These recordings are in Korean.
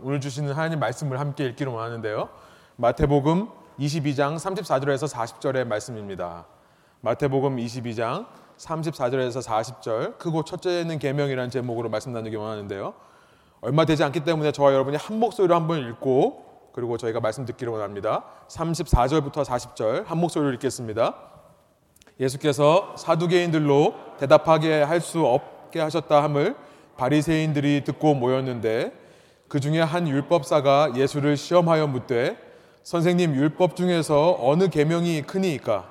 오늘 주시는 하나님 말씀을 함께 읽기로 원하는데요. 마태복음 22장 34절에서 40절의 말씀입니다. 마태복음 22장 34절에서 40절 크고 첫째는 계명이라는 제목으로 말씀 나누기 원하는데요. 얼마 되지 않기 때문에 저와 여러분이 한 목소리로 한번 읽고 그리고 저희가 말씀 듣기를 원합니다. 34절부터 40절 한 목소리로 읽겠습니다. 예수께서 사두개인들로 대답하게 할 수 없게 하셨다 함을 바리새인들이 듣고 모였는데 그 중에 한 율법사가 예수를 시험하여 묻되 선생님 율법 중에서 어느 계명이 크니이까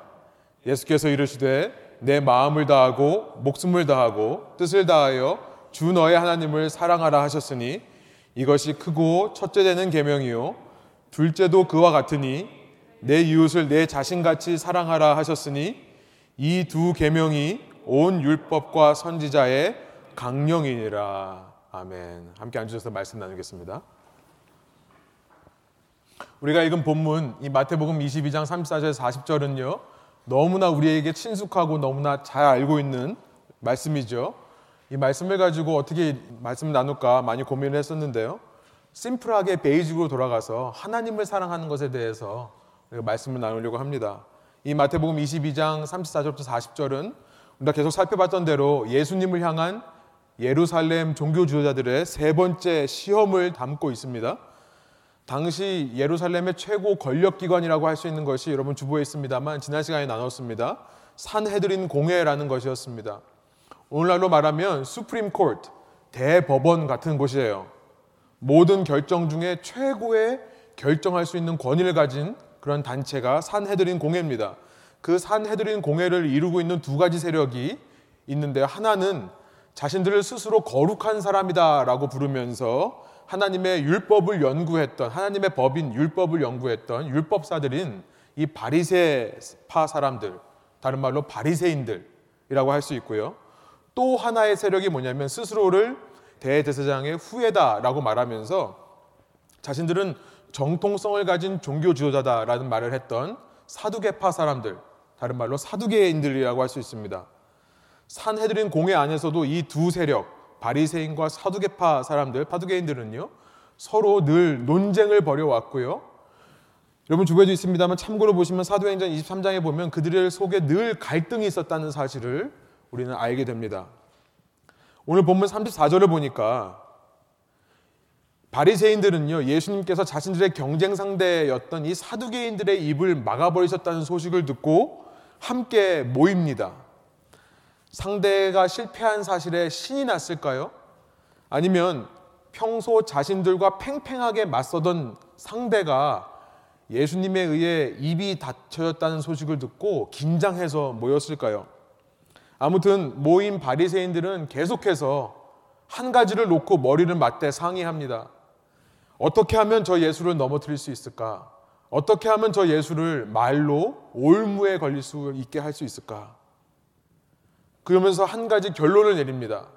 예수께서 이르시되 내 마음을 다하고 목숨을 다하고 뜻을 다하여 주 너의 하나님을 사랑하라 하셨으니 이것이 크고 첫째 되는 계명이요 둘째도 그와 같으니 내 이웃을 내 자신같이 사랑하라 하셨으니 이 두 계명이 온 율법과 선지자의 강령이니라. 아멘. 함께 앉으셔서 말씀 나누겠습니다. 우리가 읽은 본문 이 마태복음 22장 34절 40절은요. 너무나 우리에게 친숙하고 너무나 잘 알고 있는 말씀이죠. 이 말씀을 가지고 어떻게 말씀을 나눌까 많이 고민을 했었는데요. 심플하게 베이직으로 돌아가서 하나님을 사랑하는 것에 대해서 말씀을 나누려고 합니다. 이 마태복음 22장 34절부터 40절은 우리가 계속 살펴봤던 대로 예수님을 향한 예루살렘 종교 지도자들의 세 번째 시험을 담고 있습니다. 당시 예루살렘의 최고 권력 기관이라고 할 수 있는 것이 여러분 주보에 있습니다만 지난 시간에 나눴습니다. 산헤드린 공회라는 것이었습니다. 오늘날로 말하면 수프림 코트 대법원 같은 곳이에요. 모든 결정 중에 최고의 결정할 수 있는 권위를 가진 그런 단체가 산헤드린 공회입니다. 그 산헤드린 공회를 이루고 있는 두 가지 세력이 있는데 하나는 자신들을 스스로 거룩한 사람이다라고 부르면서 하나님의 율법을 연구했던 하나님의 법인 율법을 연구했던 율법사들인 이 바리새파 사람들 다른 말로 바리새인들이라고 할 수 있고요. 또 하나의 세력이 뭐냐면 스스로를 대제사장의 후예다라고 말하면서 자신들은 정통성을 가진 종교 지도자다라는 말을 했던 사두개파 사람들 다른 말로 사두개인들이라고 할 수 있습니다. 산헤드린 공회 안에서도 이 두 세력 바리새인과 사두개파 사람들 파두개인들은요 서로 늘 논쟁을 벌여왔고요. 여러분 주변에도 있습니다만 참고로 보시면 사도행전 23장에 보면 그들의 속에 늘 갈등이 있었다는 사실을 우리는 알게 됩니다. 오늘 본문 34절을 보니까 바리새인들은요 예수님께서 자신들의 경쟁 상대였던 이 사두개인들의 입을 막아버리셨다는 소식을 듣고 함께 모입니다. 상대가 실패한 사실에 신이 났을까요? 아니면 평소 자신들과 팽팽하게 맞서던 상대가 예수님에 의해 입이 닫혀졌다는 소식을 듣고 긴장해서 모였을까요? 아무튼 모인 바리새인들은 계속해서 한 가지를 놓고 머리를 맞대 상의합니다. 어떻게 하면 저 예수를 넘어뜨릴 수 있을까? 어떻게 하면 저 예수를 말로 올무에 걸릴 수 있게 할 수 있을까? 그러면서 한 가지 결론을 내립니다.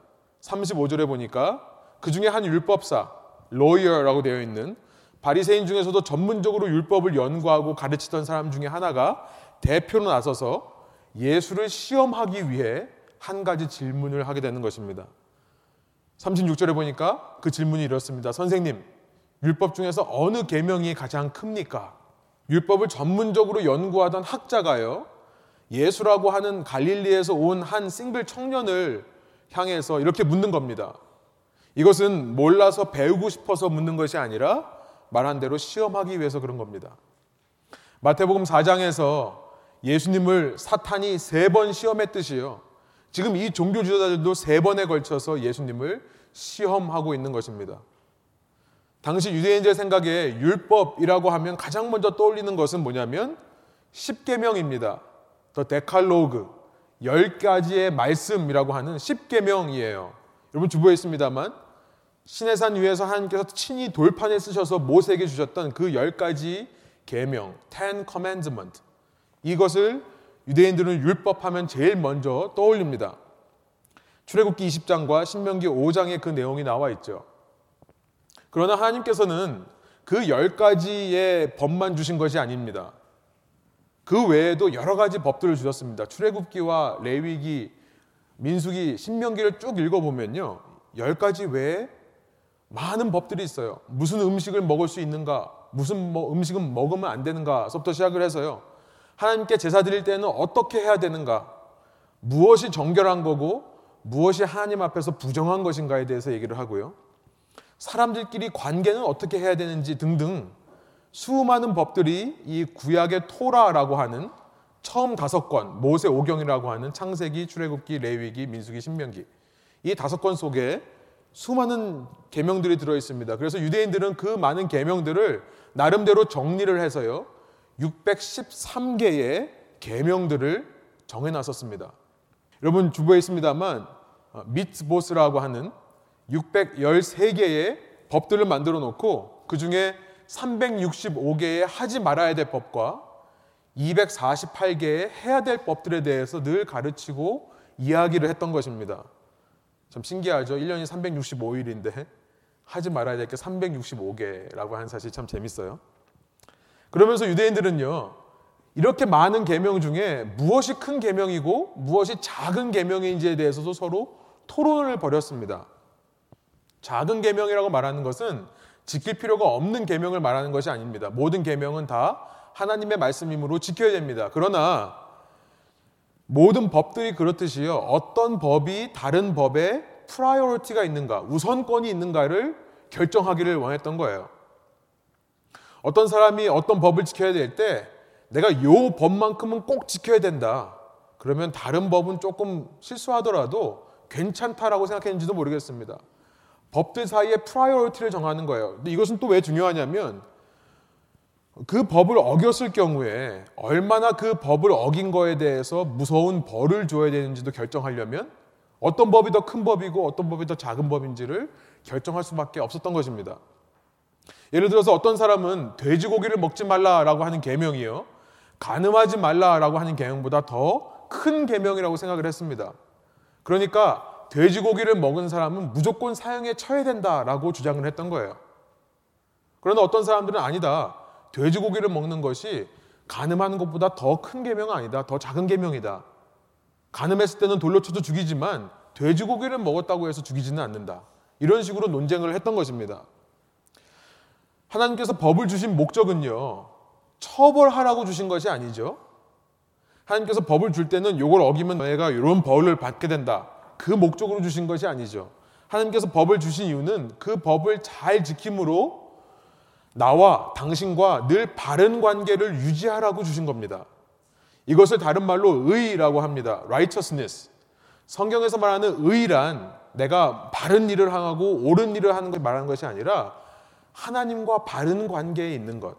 35절에 보니까 그 중에 한 율법사, 로이어라고 되어 있는 바리새인 중에서도 전문적으로 율법을 연구하고 가르치던 사람 중에 하나가 대표로 나서서 예수를 시험하기 위해 한 가지 질문을 하게 되는 것입니다. 36절에 보니까 그 질문이 이렇습니다. 선생님, 율법 중에서 어느 계명이 가장 큽니까? 율법을 전문적으로 연구하던 학자가요. 예수라고 하는 갈릴리에서 온 한 싱글 청년을 향해서 이렇게 묻는 겁니다. 이것은 몰라서 배우고 싶어서 묻는 것이 아니라 말한 대로 시험하기 위해서 그런 겁니다. 마태복음 4장에서 예수님을 사탄이 세 번 시험했듯이요. 지금 이 종교 지도자들도 세 번에 걸쳐서 예수님을 시험하고 있는 것입니다. 당시 유대인들 생각에 율법이라고 하면 가장 먼저 떠올리는 것은 뭐냐면 십계명입니다. 더 데칼로그 열 가지의 말씀이라고 하는 십계명이에요. 여러분 주보에 있습니다만 신해산 위에서 하나님께서 친히 돌판에 쓰셔서 모세에게 주셨던 그 열 가지 계명, Ten Commandment 이것을 유대인들은 율법하면 제일 먼저 떠올립니다. 출애굽기 20장과 신명기 5장에 그 내용이 나와 있죠. 그러나 하나님께서는 그 열 가지의 법만 주신 것이 아닙니다. 그 외에도 여러 가지 법들을 주셨습니다. 출애굽기와 레위기, 민수기, 신명기를 쭉 읽어보면요. 열 가지 외에 많은 법들이 있어요. 무슨 음식을 먹을 수 있는가, 무슨 뭐 음식은 먹으면 안 되는가서부터 시작을 해서요. 하나님께 제사 드릴 때는 어떻게 해야 되는가, 무엇이 정결한 거고 무엇이 하나님 앞에서 부정한 것인가에 대해서 얘기를 하고요. 사람들끼리 관계는 어떻게 해야 되는지 등등 수많은 법들이 이 구약의 토라라고 하는 처음 다섯 권 모세 오경이라고 하는 창세기, 출애굽기, 레위기, 민수기, 신명기 이 다섯 권 속에 수많은 계명들이 들어 있습니다. 그래서 유대인들은 그 많은 계명들을 나름대로 정리를 해서요. 613개의 계명들을 정해 놨었습니다. 여러분 주부에 있습니다만 미츠보스라고 하는 613개의 법들을 만들어 놓고 그 중에 365개의 하지 말아야 될 법과 248개의 해야 될 법들에 대해서 늘 가르치고 이야기를 했던 것입니다. 참 신기하죠. 1년이 365일인데 하지 말아야 될 게 365개라고 하는 사실이 참 재밌어요. 그러면서 유대인들은요. 이렇게 많은 계명 중에 무엇이 큰 계명이고 무엇이 작은 계명인지에 대해서도 서로 토론을 벌였습니다. 작은 계명이라고 말하는 것은 지킬 필요가 없는 계명을 말하는 것이 아닙니다. 모든 계명은 다 하나님의 말씀이므로 지켜야 됩니다. 그러나 모든 법들이 그렇듯이요. 어떤 법이 다른 법에 priority가 있는가, 우선권이 있는가를 결정하기를 원했던 거예요. 어떤 사람이 어떤 법을 지켜야 될 때 내가 요 법만큼은 꼭 지켜야 된다. 그러면 다른 법은 조금 실수하더라도 괜찮다라고 생각했는지도 모르겠습니다. 법들 사이에 priority를 정하는 거예요. 근데 이것은 또 왜 중요하냐면 그 법을 어겼을 경우에 얼마나 그 법을 어긴 거에 대해서 무서운 벌을 줘야 되는지도 결정하려면 어떤 법이 더 큰 법이고 어떤 법이 더 작은 법인지를 결정할 수밖에 없었던 것입니다. 예를 들어서 어떤 사람은 돼지고기를 먹지 말라라고 하는 계명이요. 간음하지 말라라고 하는 계명보다 더 큰 계명이라고 생각을 했습니다. 그러니까 돼지고기를 먹은 사람은 무조건 사형에 처해야 된다라고 주장을 했던 거예요. 그러나 어떤 사람들은 아니다. 돼지고기를 먹는 것이 가늠하는 것보다 더 큰 계명은 아니다. 더 작은 계명이다. 가늠했을 때는 돌로 쳐도 죽이지만 돼지고기를 먹었다고 해서 죽이지는 않는다. 이런 식으로 논쟁을 했던 것입니다. 하나님께서 법을 주신 목적은요. 처벌하라고 주신 것이 아니죠. 하나님께서 법을 줄 때는 이걸 어기면 너희가 이런 벌을 받게 된다. 그 목적으로 주신 것이 아니죠. 하나님께서 법을 주신 이유는 그 법을 잘 지킴으로 나와 당신과 늘 바른 관계를 유지하라고 주신 겁니다. 이것을 다른 말로 의라고 합니다. righteousness. 성경에서 말하는 의란 내가 바른 일을 하고 옳은 일을 하는 걸 말하는 것이 아니라 하나님과 바른 관계에 있는 것.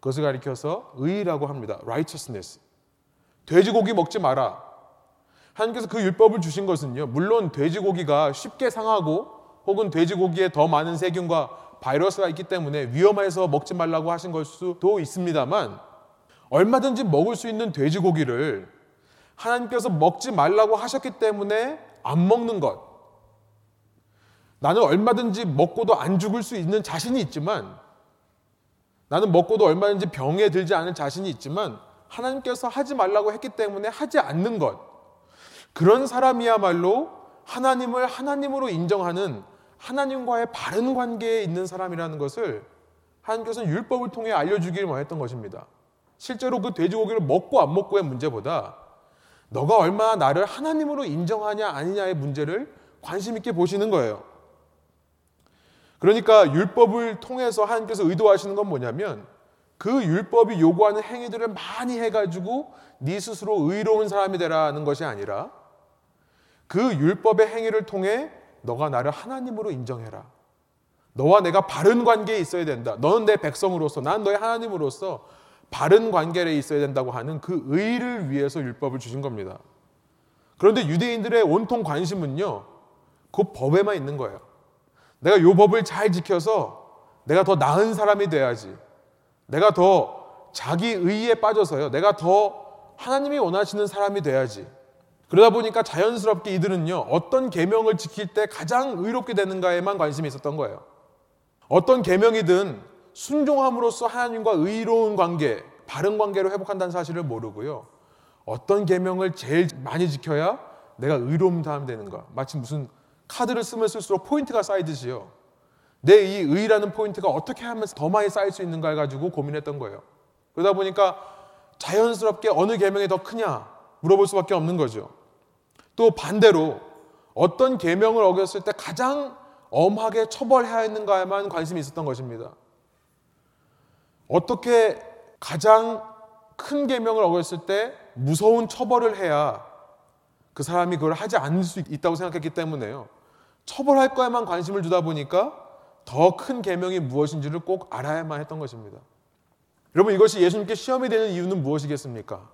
그것을 가리켜서 의라고 합니다. righteousness. 돼지고기 먹지 마라. 하나님께서 그 율법을 주신 것은요. 물론 돼지고기가 쉽게 상하고 혹은 돼지고기에 더 많은 세균과 바이러스가 있기 때문에 위험해서 먹지 말라고 하신 걸 수도 있습니다만 얼마든지 먹을 수 있는 돼지고기를 하나님께서 먹지 말라고 하셨기 때문에 안 먹는 것. 나는 얼마든지 먹고도 안 죽을 수 있는 자신이 있지만 나는 먹고도 얼마든지 병에 들지 않을 자신이 있지만 하나님께서 하지 말라고 했기 때문에 하지 않는 것. 그런 사람이야말로 하나님을 하나님으로 인정하는 하나님과의 바른 관계에 있는 사람이라는 것을 하나님께서는 율법을 통해 알려주기를 원했던 것입니다. 실제로 그 돼지고기를 먹고 안 먹고의 문제보다 너가 얼마나 나를 하나님으로 인정하냐 아니냐의 문제를 관심 있게 보시는 거예요. 그러니까 율법을 통해서 하나님께서 의도하시는 건 뭐냐면 그 율법이 요구하는 행위들을 많이 해가지고 네 스스로 의로운 사람이 되라는 것이 아니라 그 율법의 행위를 통해 너가 나를 하나님으로 인정해라. 너와 내가 바른 관계에 있어야 된다. 너는 내 백성으로서, 난 너의 하나님으로서 바른 관계에 있어야 된다고 하는 그 의를 위해서 율법을 주신 겁니다. 그런데 유대인들의 온통 관심은요, 그 법에만 있는 거예요. 내가 요 법을 잘 지켜서 내가 더 나은 사람이 돼야지. 내가 더 자기 의에 빠져서요. 내가 더 하나님이 원하시는 사람이 돼야지. 그러다 보니까 자연스럽게 이들은요. 어떤 계명을 지킬 때 가장 의롭게 되는가에만 관심이 있었던 거예요. 어떤 계명이든 순종함으로써 하나님과 의로운 관계, 바른 관계로 회복한다는 사실을 모르고요. 어떤 계명을 제일 많이 지켜야 내가 의로운 사람이 되는가. 마치 무슨 카드를 쓰면 쓸수록 포인트가 쌓이듯이요. 내 이 의라는 포인트가 어떻게 하면 더 많이 쌓일 수 있는가 가지고 고민했던 거예요. 그러다 보니까 자연스럽게 어느 계명이 더 크냐 물어볼 수밖에 없는 거죠. 또 반대로 어떤 계명을 어겼을 때 가장 엄하게 처벌해야 하는가에만 관심이 있었던 것입니다. 어떻게 가장 큰 계명을 어겼을 때 무서운 처벌을 해야 그 사람이 그걸 하지 않을 수 있다고 생각했기 때문에요. 처벌할 거에만 관심을 두다 보니까 더 큰 계명이 무엇인지를 꼭 알아야만 했던 것입니다. 여러분 이것이 예수님께 시험이 되는 이유는 무엇이겠습니까?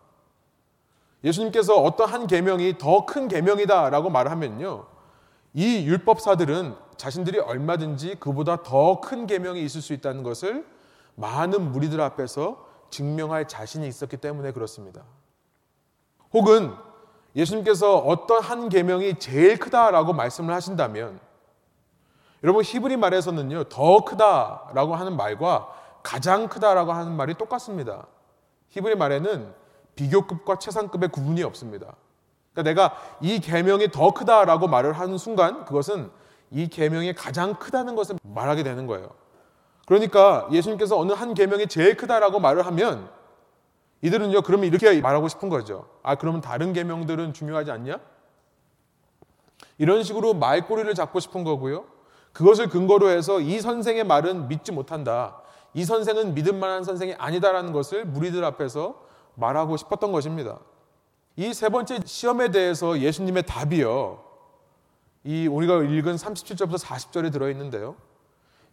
예수님께서 어떤 한 계명이 더 큰 계명이다라고 말하면요. 이 율법사들은 자신들이 얼마든지 그보다 더 큰 계명이 있을 수 있다는 것을 많은 무리들 앞에서 증명할 자신이 있었기 때문에 그렇습니다. 혹은 예수님께서 어떤 한 계명이 제일 크다라고 말씀을 하신다면 여러분 히브리 말에서는요. 더 크다라고 하는 말과 가장 크다라고 하는 말이 똑같습니다. 히브리 말에는 비교급과 최상급의 구분이 없습니다. 그러니까 내가 이 계명이 더 크다라고 말을 하는 순간 그것은 이 계명이 가장 크다는 것을 말하게 되는 거예요. 그러니까 예수님께서 어느 한 계명이 제일 크다라고 말을 하면 이들은요 그러면 이렇게 말하고 싶은 거죠. 아 그러면 다른 계명들은 중요하지 않냐? 이런 식으로 말꼬리를 잡고 싶은 거고요. 그것을 근거로 해서 이 선생의 말은 믿지 못한다. 이 선생은 믿을 만한 선생이 아니다라는 것을 무리들 앞에서 말하고 싶었던 것입니다. 이 세 번째 시험에 대해서 예수님의 답이요. 이 우리가 읽은 37절부터 40절에 들어 있는데요.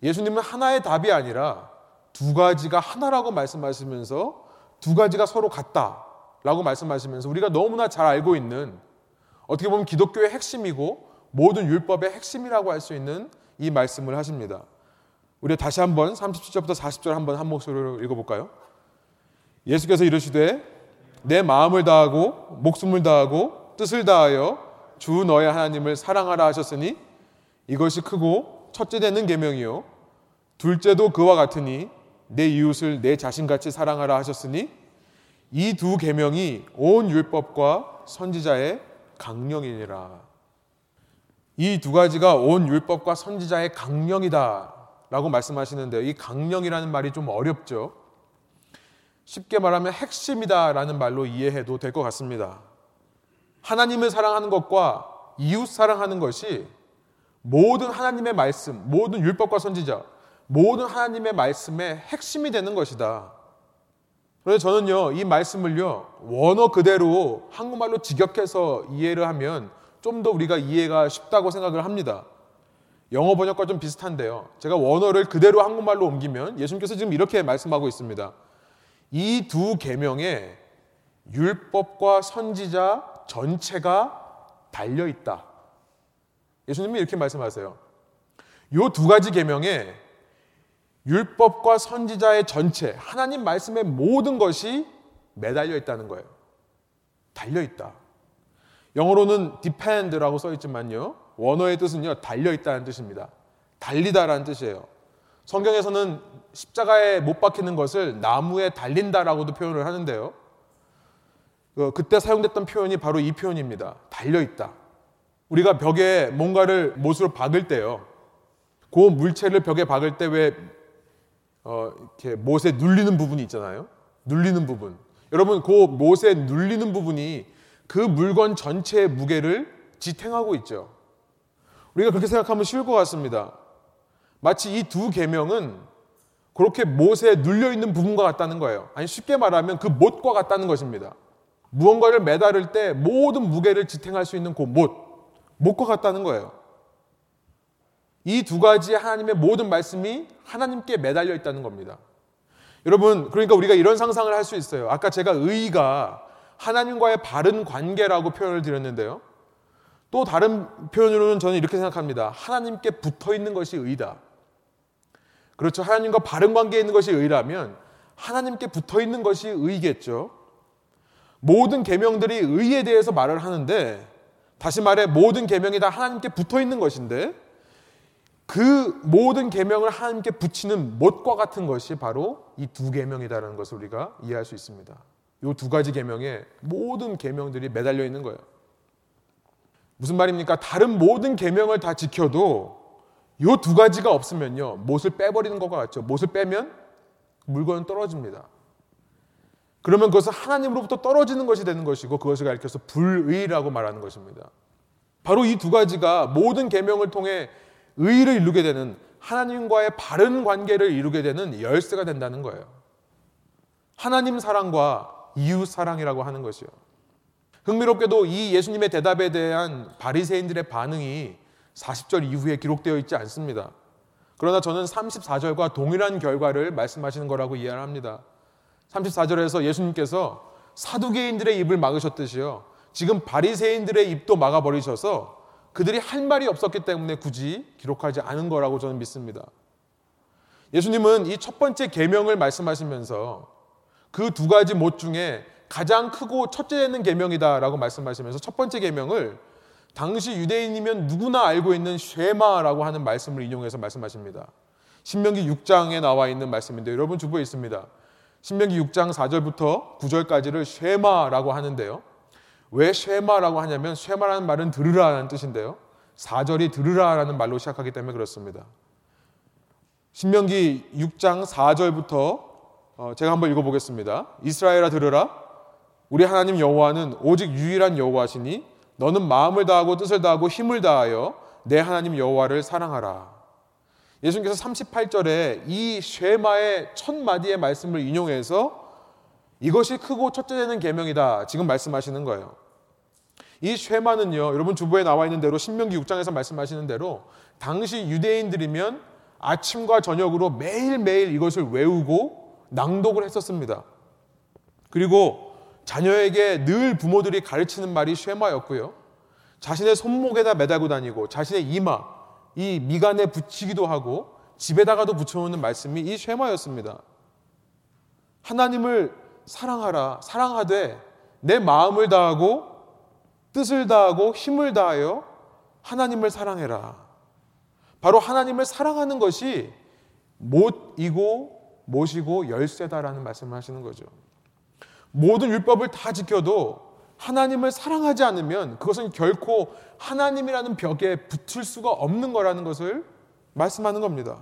예수님은 하나의 답이 아니라 두 가지가 하나라고 말씀하시면서 두 가지가 서로 같다라고 말씀하시면서 우리가 너무나 잘 알고 있는 어떻게 보면 기독교의 핵심이고 모든 율법의 핵심이라고 할 수 있는 이 말씀을 하십니다. 우리 다시 한번 37절부터 40절 한번 한 목소리로 읽어볼까요? 예수께서 이르시되 내 마음을 다하고 목숨을 다하고 뜻을 다하여 주 너의 하나님을 사랑하라 하셨으니 이것이 크고 첫째 되는 계명이요 둘째도 그와 같으니 내 이웃을 내 자신같이 사랑하라 하셨으니 이 두 계명이 온 율법과 선지자의 강령이니라. 이 두 가지가 온 율법과 선지자의 강령이다라고 말씀하시는데요. 이 강령이라는 말이 좀 어렵죠. 쉽게 말하면 핵심이다라는 말로 이해해도 될 것 같습니다. 하나님을 사랑하는 것과 이웃 사랑하는 것이 모든 하나님의 말씀, 모든 율법과 선지자, 모든 하나님의 말씀의 핵심이 되는 것이다. 그래서 저는요, 이 말씀을요, 원어 그대로 한국말로 직역해서 이해를 하면 좀 더 우리가 이해가 쉽다고 생각을 합니다. 영어 번역과 좀 비슷한데요. 제가 원어를 그대로 한국말로 옮기면 예수님께서 지금 이렇게 말씀하고 있습니다. 이 두 계명에 율법과 선지자 전체가 달려 있다. 예수님이 이렇게 말씀하세요. 이두 가지 계명에 율법과 선지자의 전체, 하나님 말씀의 모든 것이 매달려 있다는 거예요. 달려 있다. 영어로는 depend라고 써 있지만요. 원어의 뜻은요. 달려 있다는 뜻입니다. 달리다라는 뜻이에요. 성경에서는 십자가에 못 박히는 것을 나무에 달린다라고도 표현을 하는데요. 그, 그때 사용됐던 표현이 바로 이 표현입니다. 달려 있다. 우리가 벽에 뭔가를 못으로 박을 때요. 그 물체를 벽에 박을 때왜 어, 이렇게 못에 눌리는 부분이 있잖아요. 눌리는 부분. 여러분, 그 못에 눌리는 부분이 그 물건 전체의 무게를 지탱하고 있죠. 우리가 그렇게 생각하면 쉬울 것 같습니다. 마치 이 두 계명은 그렇게 못에 눌려 있는 부분과 같다는 거예요. 아니 쉽게 말하면 그 못과 같다는 것입니다. 무언가를 매달을 때 모든 무게를 지탱할 수 있는 그 못, 못과 같다는 거예요. 이 두 가지 하나님의 모든 말씀이 하나님께 매달려 있다는 겁니다. 여러분, 그러니까 우리가 이런 상상을 할 수 있어요. 아까 제가 의가 하나님과의 바른 관계라고 표현을 드렸는데요. 또 다른 표현으로는 저는 이렇게 생각합니다. 하나님께 붙어 있는 것이 의다. 그렇죠. 하나님과 바른 관계에 있는 것이 의라면 하나님께 붙어 있는 것이 의겠죠. 모든 계명들이 의에 대해서 말을 하는데 다시 말해 모든 계명이 다 하나님께 붙어 있는 것인데 그 모든 계명을 하나님께 붙이는 못과 같은 것이 바로 이 두 계명이다라는 것을 우리가 이해할 수 있습니다. 이 두 가지 계명에 모든 계명들이 매달려 있는 거예요. 무슨 말입니까? 다른 모든 계명을 다 지켜도 요 두 가지가 없으면요. 못을 빼버리는 것과 같죠. 못을 빼면 물건은 떨어집니다. 그러면 그것은 하나님으로부터 떨어지는 것이 되는 것이고 그것을 가리켜서 불의라고 말하는 것입니다. 바로 이 두 가지가 모든 계명을 통해 의를 이루게 되는 하나님과의 바른 관계를 이루게 되는 열쇠가 된다는 거예요. 하나님 사랑과 이웃 사랑이라고 하는 것이요. 흥미롭게도 이 예수님의 대답에 대한 바리새인들의 반응이 40절 이후에 기록되어 있지 않습니다. 그러나 저는 34절과 동일한 결과를 말씀하시는 거라고 이해를 합니다. 34절에서 예수님께서 사두개인들의 입을 막으셨듯이요. 지금 바리새인들의 입도 막아 버리셔서 그들이 할 말이 없었기 때문에 굳이 기록하지 않은 거라고 저는 믿습니다. 예수님은 이 첫 번째 계명을 말씀하시면서 그 두 가지 못 중에 가장 크고 첫째는 계명이다라고 말씀하시면서 첫 번째 계명을 당시 유대인이면 누구나 알고 있는 쉐마라고 하는 말씀을 인용해서 말씀하십니다. 신명기 6장에 나와 있는 말씀인데 여러분 주부에 있습니다. 신명기 6장 4절부터 9절까지를 쉐마라고 하는데요. 왜 쉐마라고 하냐면 쉐마라는 말은 들으라라는 뜻인데요. 4절이 들으라라는 말로 시작하기 때문에 그렇습니다. 신명기 6장 4절부터 어, 제가 한번 읽어보겠습니다. 이스라엘아 들으라. 우리 하나님 여호와는 오직 유일한 여호와시니 너는 마음을 다하고 뜻을 다하고 힘을 다하여 내 하나님 여호와를 사랑하라. 예수님께서 38절에 이 쉐마의 첫 마디의 말씀을 인용해서 이것이 크고 첫째 되는 계명이다. 지금 말씀하시는 거예요. 이 쉐마는요. 여러분 주부에 나와 있는 대로 신명기 6장에서 말씀하시는 대로 당시 유대인들이면 아침과 저녁으로 매일매일 이것을 외우고 낭독을 했었습니다. 그리고 자녀에게 늘 부모들이 가르치는 말이 쉐마였고요. 자신의 손목에다 매달고 다니고 자신의 이마, 이 미간에 붙이기도 하고 집에다가도 붙여놓는 말씀이 이 쉐마였습니다. 하나님을 사랑하라, 사랑하되 내 마음을 다하고 뜻을 다하고 힘을 다하여 하나님을 사랑해라. 바로 하나님을 사랑하는 것이 못이고 못이고 열쇠다라는 말씀을 하시는 거죠. 모든 율법을 다 지켜도 하나님을 사랑하지 않으면 그것은 결코 하나님이라는 벽에 붙을 수가 없는 거라는 것을 말씀하는 겁니다.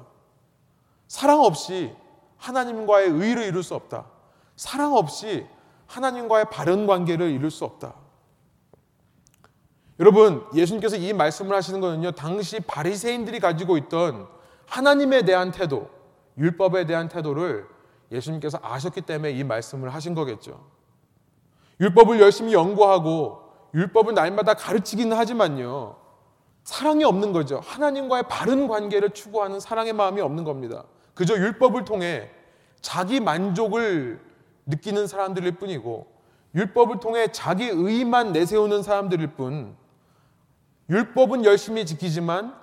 사랑 없이 하나님과의 의를 이룰 수 없다. 사랑 없이 하나님과의 바른 관계를 이룰 수 없다. 여러분, 예수님께서 이 말씀을 하시는 것은요, 당시 바리새인들이 가지고 있던 하나님에 대한 태도, 율법에 대한 태도를 예수님께서 아셨기 때문에 이 말씀을 하신 거겠죠. 율법을 열심히 연구하고 율법을 날마다 가르치기는 하지만요. 사랑이 없는 거죠. 하나님과의 바른 관계를 추구하는 사랑의 마음이 없는 겁니다. 그저 율법을 통해 자기 만족을 느끼는 사람들일 뿐이고 율법을 통해 자기 의만 내세우는 사람들일 뿐 율법은 열심히 지키지만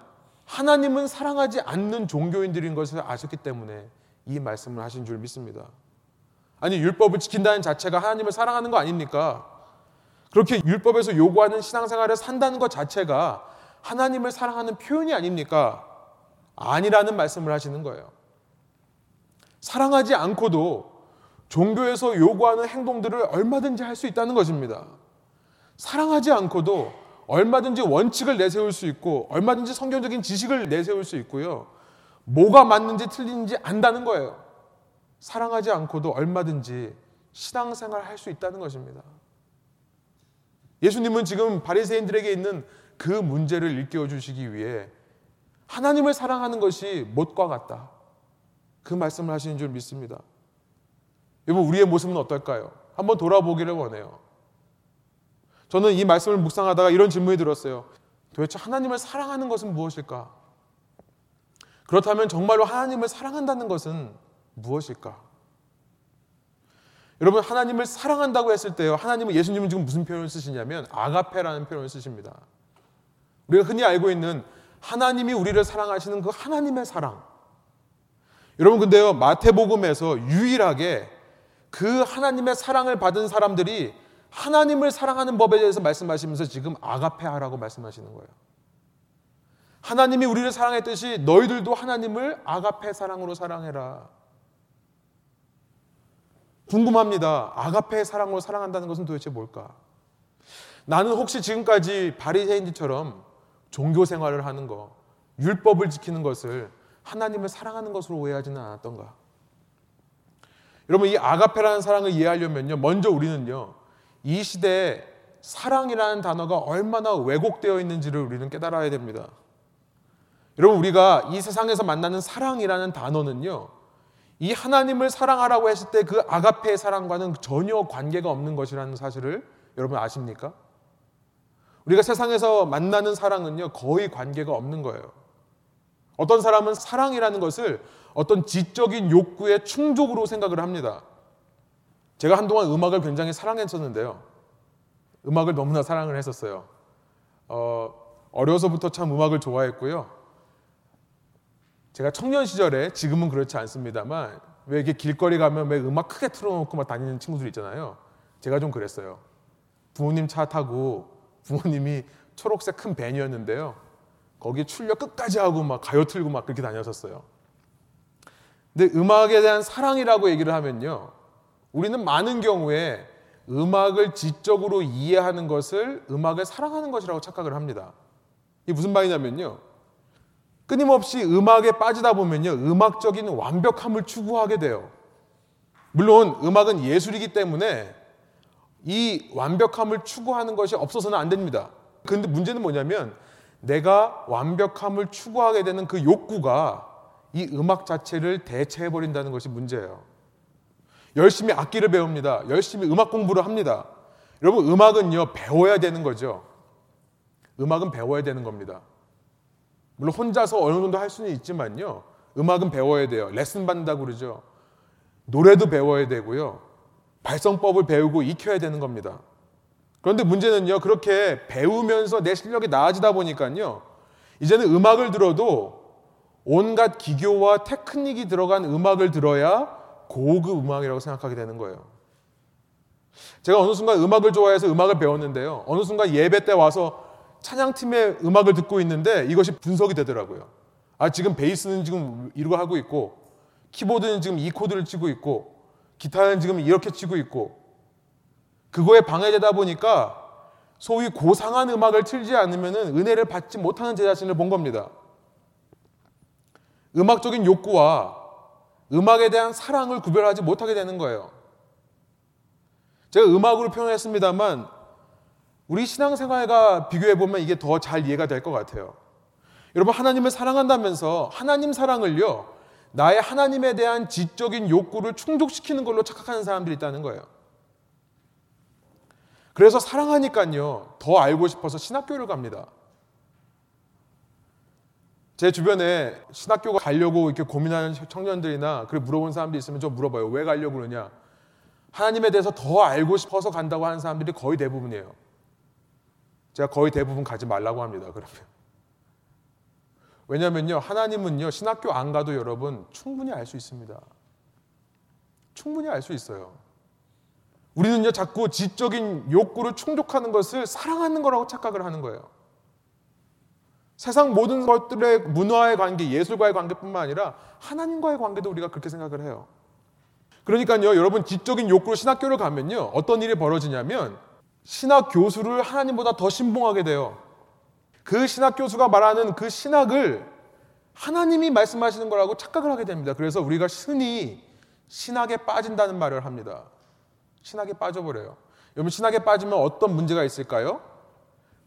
하나님은 사랑하지 않는 종교인들인 것을 아셨기 때문에 이 말씀을 하신 줄 믿습니다. 아니 율법을 지킨다는 자체가 하나님을 사랑하는 거 아닙니까? 그렇게 율법에서 요구하는 신앙생활을 산다는 것 자체가 하나님을 사랑하는 표현이 아닙니까? 아니라는 말씀을 하시는 거예요. 사랑하지 않고도 종교에서 요구하는 행동들을 얼마든지 할 수 있다는 것입니다. 사랑하지 않고도 얼마든지 원칙을 내세울 수 있고 얼마든지 성경적인 지식을 내세울 수 있고요. 뭐가 맞는지 틀린지 안다는 거예요. 사랑하지 않고도 얼마든지 신앙생활 할 수 있다는 것입니다. 예수님은 지금 바리새인들에게 있는 그 문제를 일깨워 주시기 위해 하나님을 사랑하는 것이 못과 같다. 그 말씀을 하시는 줄 믿습니다. 여러분 우리의 모습은 어떨까요? 한번 돌아보기를 원해요. 저는 이 말씀을 묵상하다가 이런 질문이 들었어요. 도대체 하나님을 사랑하는 것은 무엇일까? 그렇다면 정말로 하나님을 사랑한다는 것은 무엇일까? 여러분 하나님을 사랑한다고 했을 때요. 하나님은 예수님은 지금 무슨 표현을 쓰시냐면 아가페라는 표현을 쓰십니다. 우리가 흔히 알고 있는 하나님이 우리를 사랑하시는 그 하나님의 사랑. 여러분 근데요. 마태복음에서 유일하게 그 하나님의 사랑을 받은 사람들이 하나님을 사랑하는 법에 대해서 말씀하시면서 지금 아가페하라고 말씀하시는 거예요. 하나님이 우리를 사랑했듯이 너희들도 하나님을 아가페 사랑으로 사랑해라. 궁금합니다. 아가페 사랑으로 사랑한다는 것은 도대체 뭘까? 나는 혹시 지금까지 바리새인들처럼 종교 생활을 하는 거, 율법을 지키는 것을 하나님을 사랑하는 것으로 오해하지는 않았던가? 여러분 이 아가페라는 사랑을 이해하려면요. 먼저 우리는요. 이 시대에 사랑이라는 단어가 얼마나 왜곡되어 있는지를 우리는 깨달아야 됩니다. 여러분 우리가 이 세상에서 만나는 사랑이라는 단어는요. 이 하나님을 사랑하라고 했을 때 그 아가페의 사랑과는 전혀 관계가 없는 것이라는 사실을 여러분 아십니까? 우리가 세상에서 만나는 사랑은요, 거의 관계가 없는 거예요. 어떤 사람은 사랑이라는 것을 어떤 지적인 욕구의 충족으로 생각을 합니다. 제가 한동안 음악을 굉장히 사랑했었는데요. 음악을 너무나 사랑을 했었어요. 어, 어려서부터 참 음악을 좋아했고요. 제가 청년 시절에 지금은 그렇지 않습니다만 왜 이렇게 길거리 가면 왜 음악 크게 틀어놓고 막 다니는 친구들 있잖아요. 제가 좀 그랬어요. 부모님 차 타고 부모님이 초록색 큰 밴이었는데요. 거기 출력 끝까지 하고 막 가요 틀고 막 그렇게 다녔었어요. 근데 음악에 대한 사랑이라고 얘기를 하면요. 우리는 많은 경우에 음악을 지적으로 이해하는 것을 음악을 사랑하는 것이라고 착각을 합니다. 이게 무슨 말이냐면요. 끊임없이 음악에 빠지다 보면요. 음악적인 완벽함을 추구하게 돼요. 물론 음악은 예술이기 때문에 이 완벽함을 추구하는 것이 없어서는 안 됩니다. 그런데 문제는 뭐냐면 내가 완벽함을 추구하게 되는 그 욕구가 이 음악 자체를 대체해 버린다는 것이 문제예요. 열심히 악기를 배웁니다. 열심히 음악 공부를 합니다. 여러분 음악은요 배워야 되는 거죠. 음악은 배워야 되는 겁니다. 물론 혼자서 어느 정도 할 수는 있지만요. 음악은 배워야 돼요. 레슨 받는다고 그러죠. 노래도 배워야 되고요. 발성법을 배우고 익혀야 되는 겁니다. 그런데 문제는요, 그렇게 배우면서 내 실력이 나아지다 보니까요, 이제는 음악을 들어도 온갖 기교와 테크닉이 들어간 음악을 들어야 고급 음악이라고 생각하게 되는 거예요. 제가 어느 순간 음악을 좋아해서 음악을 배웠는데요. 어느 순간 예배 때 와서 찬양팀의 음악을 듣고 있는데 이것이 분석이 되더라고요. 아, 지금 베이스는 지금 이러고 하고 있고, 키보드는 지금 이 코드를 치고 있고, 기타는 지금 이렇게 치고 있고 그거에 방해되다 보니까 소위 고상한 음악을 틀지 않으면 은혜를 받지 못하는 제 자신을 본 겁니다. 음악적인 욕구와 음악에 대한 사랑을 구별하지 못하게 되는 거예요. 제가 음악으로 표현했습니다만 우리 신앙생활과 비교해 보면 이게 더 잘 이해가 될 것 같아요. 여러분 하나님을 사랑한다면서 하나님 사랑을요 나의 하나님에 대한 지적인 욕구를 충족시키는 걸로 착각하는 사람들이 있다는 거예요. 그래서 사랑하니까요, 더 알고 싶어서 신학교를 갑니다. 제 주변에 신학교 가려고 이렇게 고민하는 청년들이나 그래 물어본 사람들이 있으면 좀 물어봐요. 왜 가려고 그러냐? 하나님에 대해서 더 알고 싶어서 간다고 하는 사람들이 거의 대부분이에요. 제가 거의 대부분 가지 말라고 합니다. 그러면. 왜냐면요, 하나님은요, 신학교 안 가도 여러분 충분히 알 수 있습니다. 충분히 알 수 있어요. 우리는요, 자꾸 지적인 욕구를 충족하는 것을 사랑하는 거라고 착각을 하는 거예요. 세상 모든 것들의 문화의 관계, 예술과의 관계뿐만 아니라 하나님과의 관계도 우리가 그렇게 생각을 해요. 그러니까요, 여러분 지적인 욕구로 신학교를 가면요, 어떤 일이 벌어지냐면 신학 교수를 하나님보다 더 신봉하게 돼요. 그 신학 교수가 말하는 그 신학을 하나님이 말씀하시는 거라고 착각을 하게 됩니다. 그래서 우리가 흔히 신학에 빠진다는 말을 합니다. 신학에 빠져버려요. 여러분, 신학에 빠지면 어떤 문제가 있을까요?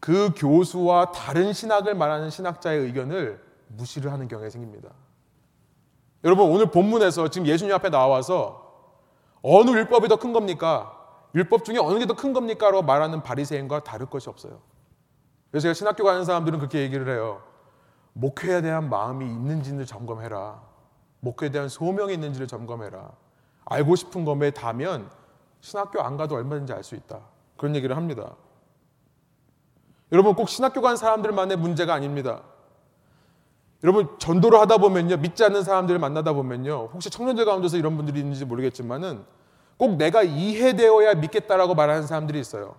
그 교수와 다른 신학을 말하는 신학자의 의견을 무시를 하는 경우가 생깁니다. 여러분, 오늘 본문에서 지금 예수님 앞에 나와서 어느 율법이 더 큰 겁니까? 율법 중에 어느 게 더 큰 겁니까? 라고 말하는 바리새인과 다를 것이 없어요. 그래서 제가 신학교 가는 사람들은 그렇게 얘기를 해요. 목회에 대한 마음이 있는지를 점검해라. 목회에 대한 소명이 있는지를 점검해라. 알고 싶은 것에 닿으면 신학교 안 가도 얼마든지 알 수 있다. 그런 얘기를 합니다. 여러분 꼭 신학교 간 사람들만의 문제가 아닙니다. 여러분 전도를 하다 보면요 믿지 않는 사람들을 만나다 보면요 혹시 청년들 가운데서 이런 분들이 있는지 모르겠지만은 꼭 내가 이해되어야 믿겠다라고 말하는 사람들이 있어요.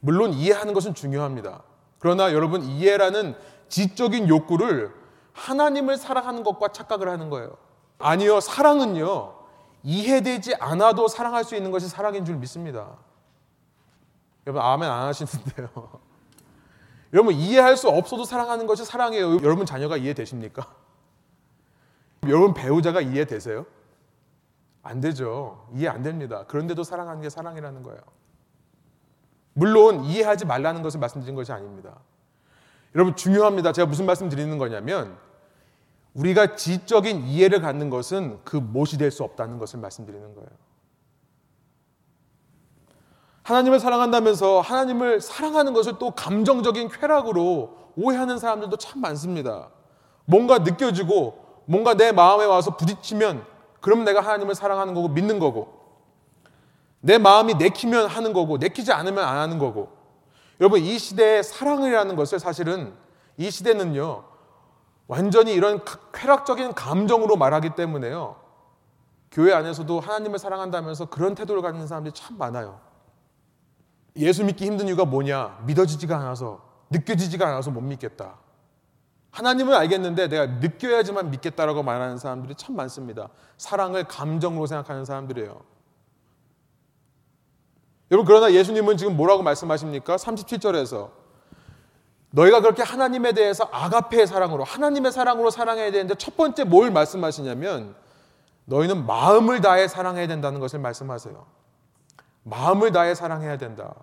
물론 이해하는 것은 중요합니다. 그러나 여러분 이해라는 지적인 욕구를 하나님을 사랑하는 것과 착각을 하는 거예요. 아니요, 사랑은요, 이해되지 않아도 사랑할 수 있는 것이 사랑인 줄 믿습니다. 여러분, 아멘 안 하시는데요. 여러분 이해할 수 없어도 사랑하는 것이 사랑이에요. 여러분 자녀가 이해되십니까? 여러분 배우자가 이해되세요? 안 되죠. 이해 안 됩니다. 그런데도 사랑하는 게 사랑이라는 거예요. 물론 이해하지 말라는 것을 말씀드린 것이 아닙니다. 여러분 중요합니다. 제가 무슨 말씀 드리는 거냐면 우리가 지적인 이해를 갖는 것은 그 못이 될 수 없다는 것을 말씀드리는 거예요. 하나님을 사랑한다면서 하나님을 사랑하는 것을 또 감정적인 쾌락으로 오해하는 사람들도 참 많습니다. 뭔가 느껴지고 뭔가 내 마음에 와서 부딪히면 그럼 내가 하나님을 사랑하는 거고 믿는 거고 내 마음이 내키면 하는 거고 내키지 않으면 안 하는 거고. 여러분 이 시대의 사랑이라는 것을 사실은 이 시대는요 완전히 이런 쾌락적인 감정으로 말하기 때문에요. 교회 안에서도 하나님을 사랑한다면서 그런 태도를 갖는 사람들이 참 많아요. 예수 믿기 힘든 이유가 뭐냐? 믿어지지가 않아서 느껴지지가 않아서 못 믿겠다 하나님을 알겠는데 내가 느껴야지만 믿겠다라고 말하는 사람들이 참 많습니다 사랑을 감정으로 생각하는 사람들이에요 여러분 그러나 예수님은 지금 뭐라고 말씀하십니까? 37절에서 너희가 그렇게 하나님에 대해서 아가페의 사랑으로 하나님의 사랑으로 사랑해야 되는데 첫 번째 뭘 말씀하시냐면 너희는 마음을 다해 사랑해야 된다는 것을 말씀하세요. 마음을 다해 사랑해야 된다.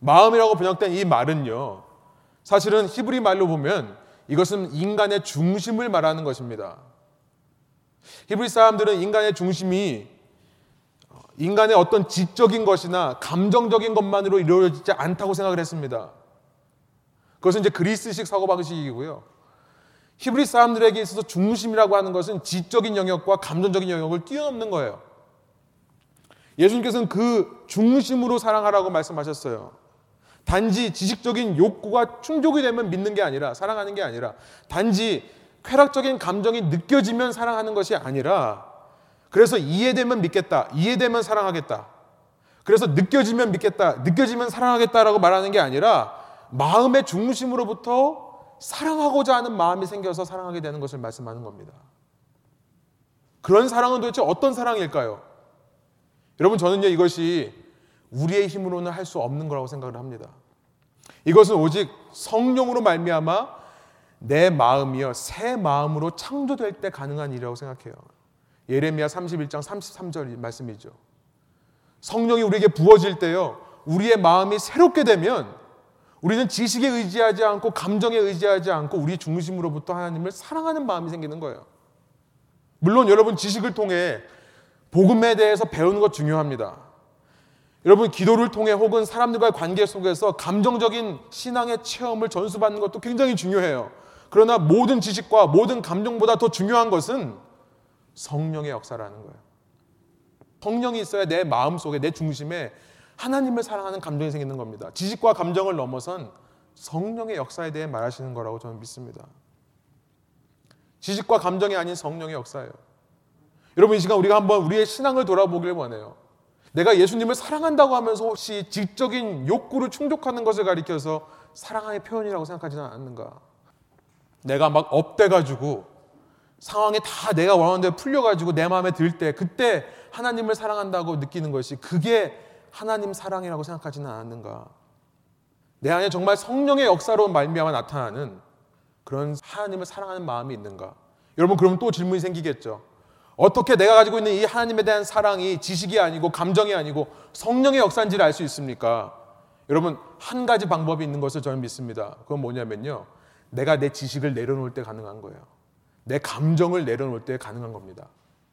마음이라고 번역된 이 말은요. 사실은 히브리 말로 보면 이것은 인간의 중심을 말하는 것입니다. 히브리 사람들은 인간의 중심이 인간의 어떤 지적인 것이나 감정적인 것만으로 이루어지지 않다고 생각을 했습니다. 그것은 이제 그리스식 사고방식이고요. 히브리 사람들에게 있어서 중심이라고 하는 것은 지적인 영역과 감정적인 영역을 뛰어넘는 거예요. 예수님께서는 그 중심으로 사랑하라고 말씀하셨어요. 단지 지식적인 욕구가 충족이 되면 믿는 게 아니라 사랑하는 게 아니라 단지 쾌락적인 감정이 느껴지면 사랑하는 것이 아니라 그래서 이해되면 믿겠다. 이해되면 사랑하겠다. 그래서 느껴지면 믿겠다. 느껴지면 사랑하겠다라고 말하는 게 아니라 마음의 중심으로부터 사랑하고자 하는 마음이 생겨서 사랑하게 되는 것을 말씀하는 겁니다. 그런 사랑은 도대체 어떤 사랑일까요? 여러분 저는요 이것이 우리의 힘으로는 할 수 없는 거라고 생각을 합니다. 이것은 오직 성령으로 말미암아 내 마음이요 새 마음으로 창조될 때 가능한 일이라고 생각해요. 예레미야 31장 33절 말씀이죠. 성령이 우리에게 부어질 때요. 우리의 마음이 새롭게 되면 우리는 지식에 의지하지 않고 감정에 의지하지 않고 우리 중심으로부터 하나님을 사랑하는 마음이 생기는 거예요. 물론 여러분 지식을 통해 복음에 대해서 배우는 것 중요합니다. 여러분 기도를 통해 혹은 사람들과의 관계 속에서 감정적인 신앙의 체험을 전수받는 것도 굉장히 중요해요. 그러나 모든 지식과 모든 감정보다 더 중요한 것은 성령의 역사라는 거예요. 성령이 있어야 내 마음 속에 내 중심에 하나님을 사랑하는 감정이 생기는 겁니다. 지식과 감정을 넘어선 성령의 역사에 대해 말하시는 거라고 저는 믿습니다. 지식과 감정이 아닌 성령의 역사예요. 여러분 이 시간 우리가 한번 우리의 신앙을 돌아보길 원해요. 내가 예수님을 사랑한다고 하면서 혹시 지적인 욕구를 충족하는 것을 가리켜서 사랑의 표현이라고 생각하지는 않는가? 내가 막 up돼가지고 상황이 다 내가 원하는 대로 풀려가지고 내 마음에 들 때 그때 하나님을 사랑한다고 느끼는 것이 그게 하나님 사랑이라고 생각하지는 않았는가? 내 안에 정말 성령의 역사로 말미암아 나타나는 그런 하나님을 사랑하는 마음이 있는가? 여러분 그러면 또 질문이 생기겠죠. 어떻게 내가 가지고 있는 이 하나님에 대한 사랑이 지식이 아니고 감정이 아니고 성령의 역사인지를 알 수 있습니까? 여러분 한 가지 방법이 있는 것을 저는 믿습니다. 그건 뭐냐면요. 내가 내 지식을 내려놓을 때 가능한 거예요. 내 감정을 내려놓을 때 가능한 겁니다.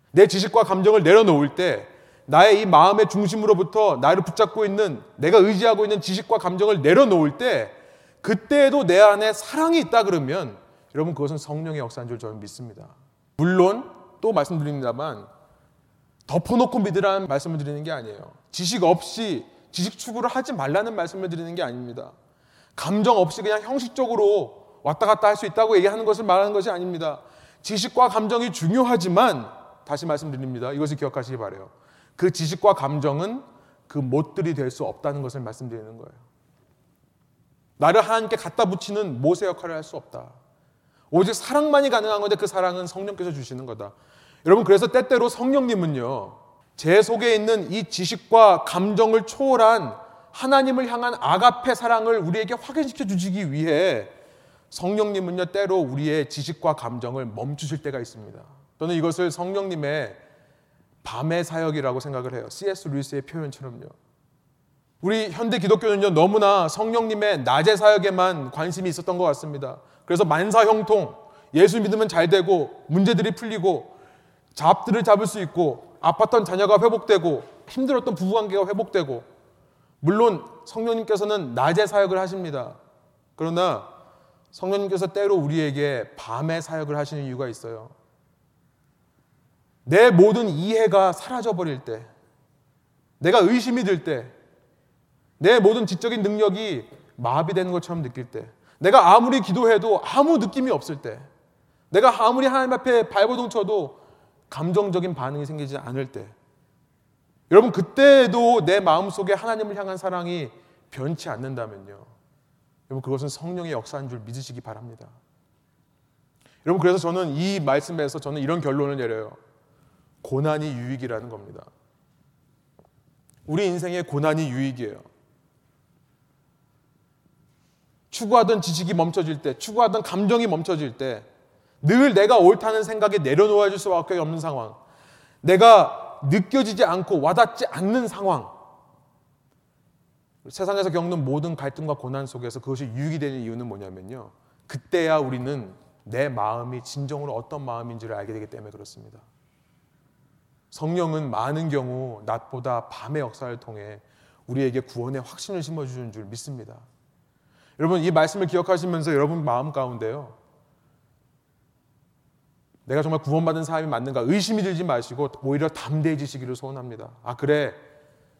내 지식과 감정을 내려놓을 때 나의 이 마음의 중심으로부터 나를 붙잡고 있는 내가 의지하고 있는 지식과 감정을 내려놓을 때 그때에도 내 안에 사랑이 있다 그러면 여러분 그것은 성령의 역사인 줄 저는 믿습니다. 물론 또 말씀드립니다만 덮어놓고 믿으라는 말씀을 드리는 게 아니에요. 지식 없이 지식 추구를 하지 말라는 말씀을 드리는 게 아닙니다. 감정 없이 그냥 형식적으로 왔다 갔다 할 수 있다고 얘기하는 것을 말하는 것이 아닙니다. 지식과 감정이 중요하지만 다시 말씀드립니다. 이것을 기억하시기 바래요. 그 지식과 감정은 그 못들이 될 수 없다는 것을 말씀드리는 거예요. 나를 하나님께 갖다 붙이는 못의 역할을 할 수 없다. 오직 사랑만이 가능한 건데 그 사랑은 성령께서 주시는 거다. 여러분 그래서 때때로 성령님은요. 제 속에 있는 이 지식과 감정을 초월한 하나님을 향한 아가페 사랑을 우리에게 확인시켜 주시기 위해 성령님은요 때로 우리의 지식과 감정을 멈추실 때가 있습니다. 저는 이것을 성령님의 밤의 사역이라고 생각을 해요. C.S. 루이스의 표현처럼요. 우리 현대 기독교는요 너무나 성령님의 낮의 사역에만 관심이 있었던 것 같습니다. 그래서 만사형통 예수 믿으면 잘 되고 문제들이 풀리고 잡들을 잡을 수 있고 아팠던 자녀가 회복되고 힘들었던 부부관계가 회복되고 물론 성령님께서는 낮의 사역을 하십니다. 그러나 성령님께서 때로 우리에게 밤의 사역을 하시는 이유가 있어요. 내 모든 이해가 사라져 버릴 때, 내가 의심이 들 때, 내 모든 지적인 능력이 마비되는 것처럼 느낄 때, 내가 아무리 기도해도 아무 느낌이 없을 때, 내가 아무리 하나님 앞에 발버둥 쳐도 감정적인 반응이 생기지 않을 때, 여러분 그때도 내 마음속에 하나님을 향한 사랑이 변치 않는다면요. 여러분 그것은 성령의 역사인 줄 믿으시기 바랍니다. 여러분 그래서 저는 이 말씀에서 저는 이런 결론을 내려요. 고난이 유익이라는 겁니다. 우리 인생의 고난이 유익이에요. 추구하던 지식이 멈춰질 때, 추구하던 감정이 멈춰질 때, 늘 내가 옳다는 생각에 내려놓아 줄 수밖에 없는 상황. 내가 느껴지지 않고 와닿지 않는 상황. 세상에서 겪는 모든 갈등과 고난 속에서 그것이 유익이 되는 이유는 뭐냐면요. 그때야 우리는 내 마음이 진정으로 어떤 마음인지를 알게 되기 때문에 그렇습니다. 성령은 많은 경우 낮보다 밤의 역사를 통해 우리에게 구원의 확신을 심어주는 줄 믿습니다. 여러분, 이 말씀을 기억하시면서 여러분 마음 가운데요. 내가 정말 구원받은 사람이 맞는가 의심이 들지 마시고 오히려 담대해지시기를 소원합니다. 아, 그래.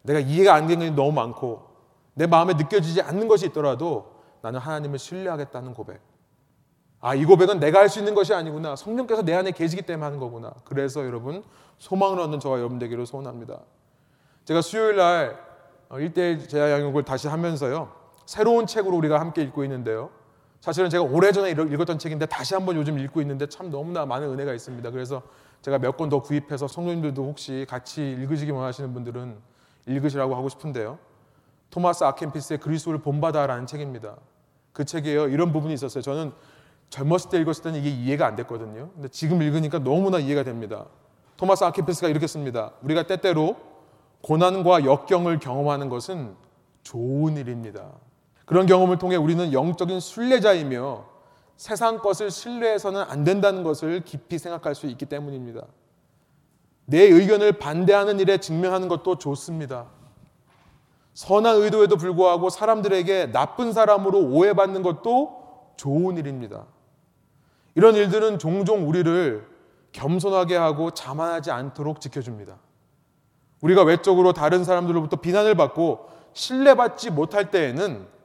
내가 이해가 안 되는 게 너무 많고 내 마음에 느껴지지 않는 것이 있더라도 나는 하나님을 신뢰하겠다는 고백. 아, 이 고백은 내가 할 수 있는 것이 아니구나. 성령께서 내 안에 계시기 때문에 하는 거구나. 그래서 여러분, 소망을 얻는 저와 여러분 되기를 소원합니다. 제가 수요일 날 1대1 어, 제야 양육을 다시 하면서요. 새로운 책으로 우리가 함께 읽고 있는데요. 사실은 제가 오래전에 읽었던 책인데 다시 한번 요즘 읽고 있는데 참 너무나 많은 은혜가 있습니다. 그래서 제가 몇 권 더 구입해서 성도님들도 혹시 같이 읽으시기 원하시는 분들은 읽으시라고 하고 싶은데요. 토마스 아켄피스의 그리스도를 본받아라는 책입니다. 그 책에요. 이런 부분이 있었어요. 저는 젊었을 때 읽었을 때는 이게 이해가 안 됐거든요. 근데 지금 읽으니까 너무나 이해가 됩니다. 토마스 아켄피스가 이렇게 씁니다. 우리가 때때로 고난과 역경을 경험하는 것은 좋은 일입니다. 그런 경험을 통해 우리는 영적인 순례자이며 세상 것을 신뢰해서는 안 된다는 것을 깊이 생각할 수 있기 때문입니다. 내 의견을 반대하는 일에 직면하는 것도 좋습니다. 선한 의도에도 불구하고 사람들에게 나쁜 사람으로 오해받는 것도 좋은 일입니다. 이런 일들은 종종 우리를 겸손하게 하고 자만하지 않도록 지켜줍니다. 우리가 외적으로 다른 사람들로부터 비난을 받고 신뢰받지 못할 때에는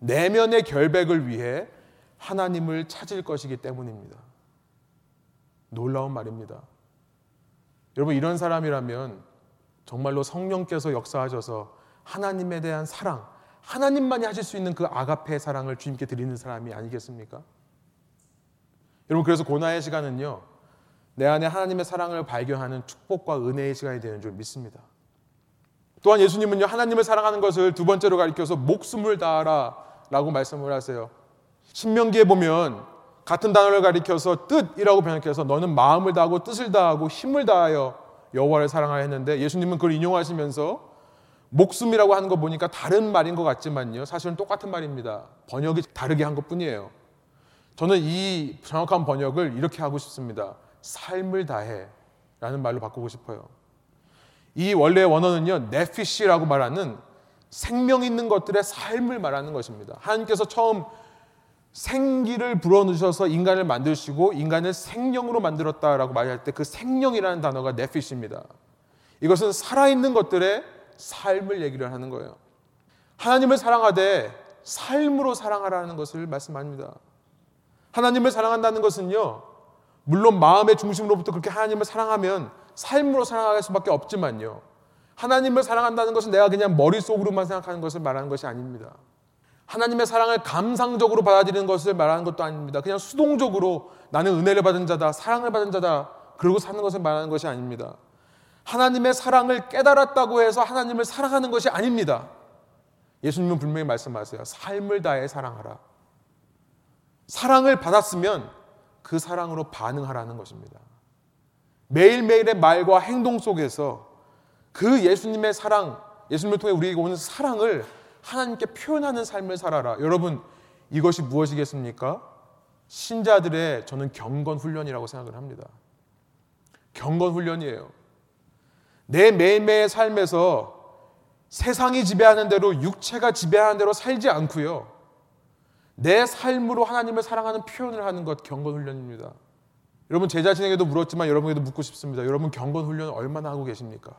내면의 결백을 위해 하나님을 찾을 것이기 때문입니다. 놀라운 말입니다. 여러분, 이런 사람이라면 정말로 성령께서 역사하셔서 하나님에 대한 사랑, 하나님만이 하실 수 있는 그 아가페의 사랑을 주님께 드리는 사람이 아니겠습니까? 여러분 그래서 고난의 시간은요. 내 안에 하나님의 사랑을 발견하는 축복과 은혜의 시간이 되는 줄 믿습니다. 또한 예수님은요. 하나님을 사랑하는 것을 두 번째로 가리켜서 목숨을 다하라 라고 말씀을 하세요. 신명기에 보면 같은 단어를 가리켜서 뜻이라고 번역해서 너는 마음을 다하고 뜻을 다하고 힘을 다하여 여호와를 사랑하라 했는데 예수님은 그걸 인용하시면서 목숨이라고 하는 거 보니까 다른 말인 것 같지만요. 사실은 똑같은 말입니다. 번역이 다르게 한 것 뿐이에요. 저는 이 정확한 번역을 이렇게 하고 싶습니다. 삶을 다해 라는 말로 바꾸고 싶어요. 이 원래 원어는요, 네피시라고 말하는 생명 있는 것들의 삶을 말하는 것입니다. 하나님께서 처음 생기를 불어넣으셔서 인간을 만드시고 인간을 생명으로 만들었다라고 말할 때 그 생명이라는 단어가 네피시입니다. 이것은 살아있는 것들의 삶을 얘기를 하는 거예요. 하나님을 사랑하되 삶으로 사랑하라는 것을 말씀합니다. 하나님을 사랑한다는 것은요, 물론 마음의 중심으로부터 그렇게 하나님을 사랑하면 삶으로 사랑할 수밖에 없지만요. 하나님을 사랑한다는 것은 내가 그냥 머릿속으로만 생각하는 것을 말하는 것이 아닙니다. 하나님의 사랑을 감상적으로 받아들이는 것을 말하는 것도 아닙니다. 그냥 수동적으로 나는 은혜를 받은 자다, 사랑을 받은 자다, 그러고 사는 것을 말하는 것이 아닙니다. 하나님의 사랑을 깨달았다고 해서 하나님을 사랑하는 것이 아닙니다. 예수님은 분명히 말씀하세요. 삶을 다해 사랑하라. 사랑을 받았으면 그 사랑으로 반응하라는 것입니다. 매일매일의 말과 행동 속에서 그 예수님의 사랑, 예수님을 통해 우리에게 오는 사랑을 하나님께 표현하는 삶을 살아라. 여러분, 이것이 무엇이겠습니까? 신자들의 저는 경건 훈련이라고 생각을 합니다. 경건 훈련이에요. 내 매일매일 삶에서 세상이 지배하는 대로 육체가 지배하는 대로 살지 않고요. 내 삶으로 하나님을 사랑하는 표현을 하는 것 경건 훈련입니다. 여러분 제 자신에게도 물었지만 여러분에게도 묻고 싶습니다. 여러분 경건 훈련 얼마나 하고 계십니까?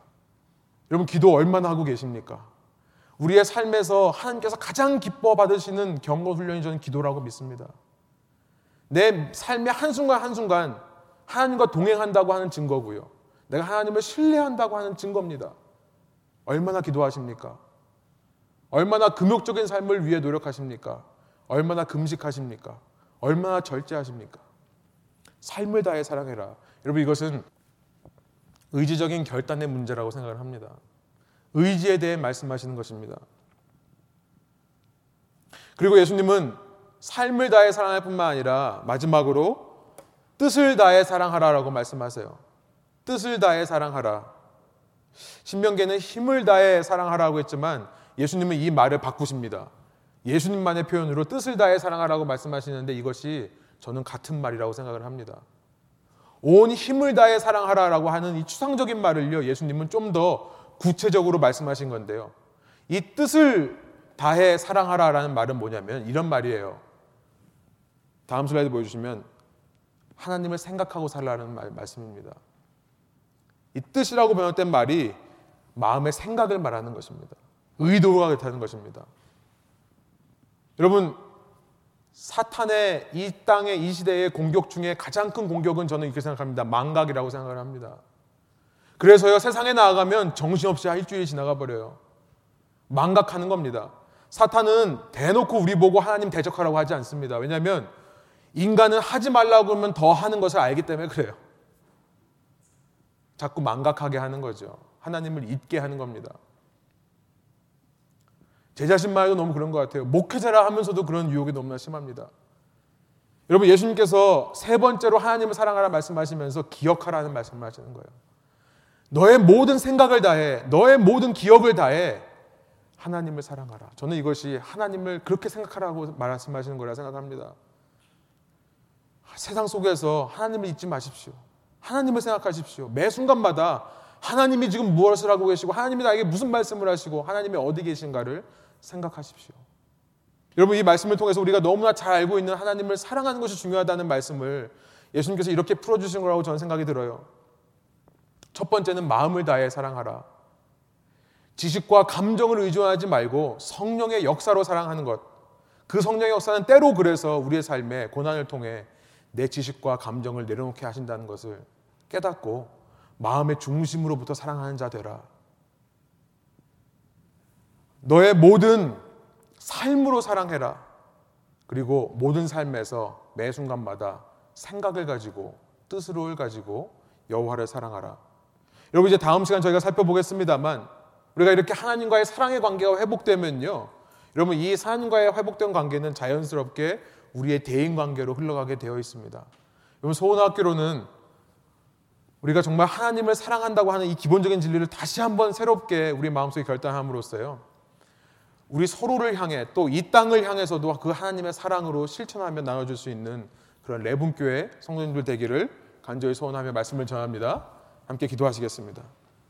여러분 기도 얼마나 하고 계십니까? 우리의 삶에서 하나님께서 가장 기뻐 받으시는 경건 훈련이 저는 기도라고 믿습니다. 내 삶의 한순간 한순간 하나님과 동행한다고 하는 증거고요. 내가 하나님을 신뢰한다고 하는 증거입니다. 얼마나 기도하십니까? 얼마나 금욕적인 삶을 위해 노력하십니까? 얼마나 금식하십니까? 얼마나 절제하십니까? 삶을 다해 사랑해라. 여러분 이것은 의지적인 결단의 문제라고 생각을 합니다. 의지에 대해 말씀하시는 것입니다. 그리고 예수님은 삶을 다해 사랑할 뿐만 아니라 마지막으로 뜻을 다해 사랑하라라고 말씀하세요. 뜻을 다해 사랑하라. 신명계는 힘을 다해 사랑하라고 했지만 예수님은 이 말을 바꾸십니다. 예수님만의 표현으로 뜻을 다해 사랑하라고 말씀하시는데 이것이 저는 같은 말이라고 생각을 합니다. 온 힘을 다해 사랑하라라고 하는 이 추상적인 말을요, 예수님은 좀 더 구체적으로 말씀하신 건데요. 이 뜻을 다해 사랑하라라는 말은 뭐냐면 이런 말이에요. 다음 슬라이드 보여주시면 하나님을 생각하고 살라는 말, 말씀입니다. 이 뜻이라고 번역된 말이 마음의 생각을 말하는 것입니다. 의도가 그렇다는 것입니다. 여러분, 사탄의 이 땅의 이 시대의 공격 중에 가장 큰 공격은 저는 이렇게 생각합니다. 망각이라고 생각을 합니다. 그래서요, 세상에 나아가면 정신없이 일주일이 지나가 버려요. 망각하는 겁니다. 사탄은 대놓고 우리 보고 하나님 대적하라고 하지 않습니다. 왜냐하면 인간은 하지 말라고 하면 더 하는 것을 알기 때문에 그래요. 자꾸 망각하게 하는 거죠. 하나님을 잊게 하는 겁니다. 제 자신만 해도 너무 그런 것 같아요. 목회자라 하면서도 그런 유혹이 너무나 심합니다. 여러분, 예수님께서 세 번째로 하나님을 사랑하라 말씀하시면서 기억하라는 말씀을 하시는 거예요. 너의 모든 생각을 다해, 너의 모든 기억을 다해 하나님을 사랑하라. 저는 이것이 하나님을 그렇게 생각하라고 말씀하시는 거라 생각합니다. 세상 속에서 하나님을 잊지 마십시오. 하나님을 생각하십시오. 매 순간마다 하나님이 지금 무엇을 하고 계시고 하나님이 나에게 무슨 말씀을 하시고 하나님이 어디 계신가를 생각하십시오. 여러분 이 말씀을 통해서 우리가 너무나 잘 알고 있는 하나님을 사랑하는 것이 중요하다는 말씀을 예수님께서 이렇게 풀어주신 거라고 저는 생각이 들어요. 첫 번째는 마음을 다해 사랑하라. 지식과 감정을 의존하지 말고 성령의 역사로 사랑하는 것. 그 성령의 역사는 때로 그래서 우리의 삶에 고난을 통해 내 지식과 감정을 내려놓게 하신다는 것을 깨닫고 마음의 중심으로부터 사랑하는 자 되라. 너의 모든 삶으로 사랑해라. 그리고 모든 삶에서 매 순간마다 생각을 가지고 뜻으로를 가지고 여호와를 사랑하라. 여러분 이제 다음 시간 저희가 살펴보겠습니다만 우리가 이렇게 하나님과의 사랑의 관계가 회복되면요. 여러분 이 하나님과의 회복된 관계는 자연스럽게 우리의 대인 관계로 흘러가게 되어 있습니다. 여러분 소원학교로는 우리가 정말 하나님을 사랑한다고 하는 이 기본적인 진리를 다시 한번 새롭게 우리 마음속에 결단함으로써요. 우리 서로를 향해 또 이 땅을 향해서도 그 하나님의 사랑으로 실천하며 나눠줄 수 있는 그런 레분교회 성도님들 되기를 간절히 소원하며 말씀을 전합니다. 함께 기도하시겠습니다.